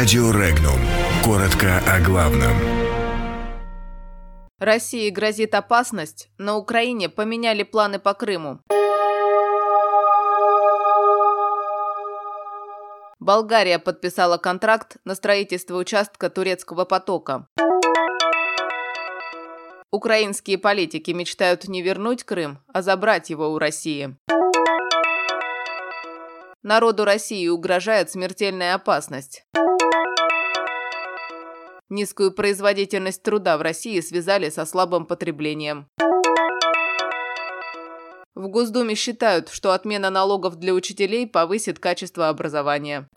Радио Регнум. Коротко о главном. России грозит опасность. На Украине поменяли планы по Крыму. Болгария подписала контракт на строительство участка турецкого потока. Украинские политики мечтают не вернуть Крым, а забрать его у России. Народу России угрожает смертельная опасность. Низкую производительность труда в России связали со слабым потреблением. В Госдуме считают, что отмена налогов для учителей повысит качество образования.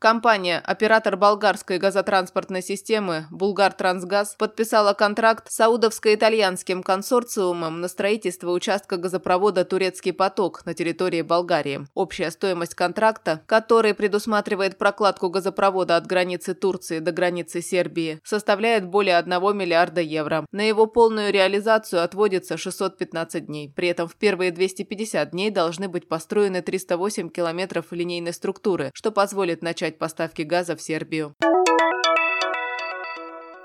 Компания, оператор болгарской газотранспортной системы «Булгар-Трансгаз» подписала контракт с саудовско-итальянским консорциумом на строительство участка газопровода «Турецкий поток» на территории Болгарии. Общая стоимость контракта, который предусматривает прокладку газопровода от границы Турции до границы Сербии, составляет более 1 миллиарда евро. На его полную реализацию отводится 615 дней. При этом в первые 250 дней должны быть построены 308 километров линейной структуры, что позволит начать поставки газа в Сербию.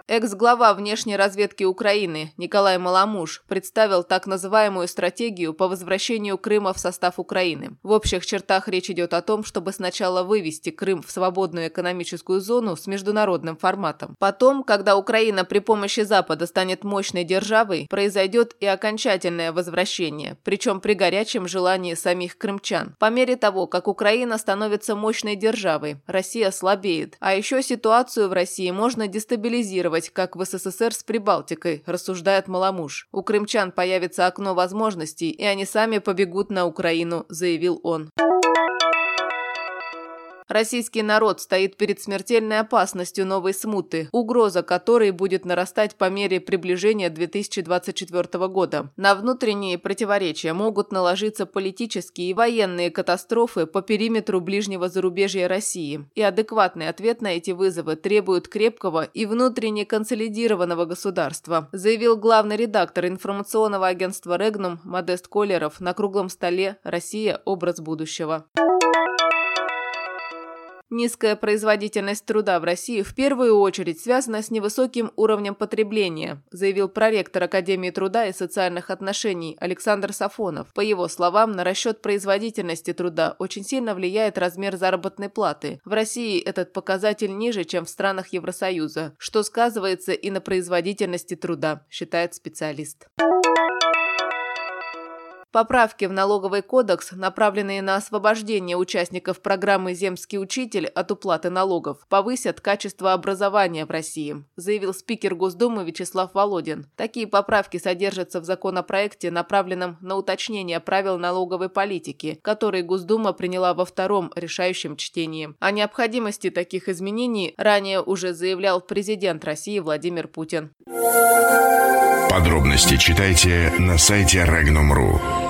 Экс-глава внешней разведки Украины Николай Маламуш представил так называемую стратегию по возвращению Крыма в состав Украины. В общих чертах речь идет о том, чтобы сначала вывести Крым в свободную экономическую зону с международным форматом. Потом, когда Украина при помощи Запада станет мощной державой, произойдет и окончательное возвращение, причем при горячем желании самих крымчан. По мере того, как Украина становится мощной державой, Россия слабеет. А еще ситуацию в России можно дестабилизировать реагировать, как в СССР с Прибалтикой, рассуждает Маламуш. У крымчан появится окно возможностей, и они сами побегут на Украину, заявил он. Российский народ стоит перед смертельной опасностью новой смуты, угроза которой будет нарастать по мере приближения 2024 года. На внутренние противоречия могут наложиться политические и военные катастрофы по периметру ближнего зарубежья России, и адекватный ответ на эти вызовы требует крепкого и внутренне консолидированного государства, заявил главный редактор информационного агентства «Регнум» Модест Колеров на круглом столе «Россия. Образ будущего». Низкая производительность труда в России в первую очередь связана с невысоким уровнем потребления, заявил проректор Академии труда и социальных отношений Александр Сафонов. По его словам, на расчет производительности труда очень сильно влияет размер заработной платы. В России этот показатель ниже, чем в странах Евросоюза, что сказывается и на производительности труда, считает специалист. Поправки в налоговый кодекс, направленные на освобождение участников программы «Земский учитель» от уплаты налогов, повысят качество образования в России, заявил спикер Госдумы Вячеслав Володин. Такие поправки содержатся в законопроекте, направленном на уточнение правил налоговой политики, который Госдума приняла во втором решающем чтении. О необходимости таких изменений ранее уже заявлял президент России Владимир Путин. Подробности читайте на сайте Regnum.ru.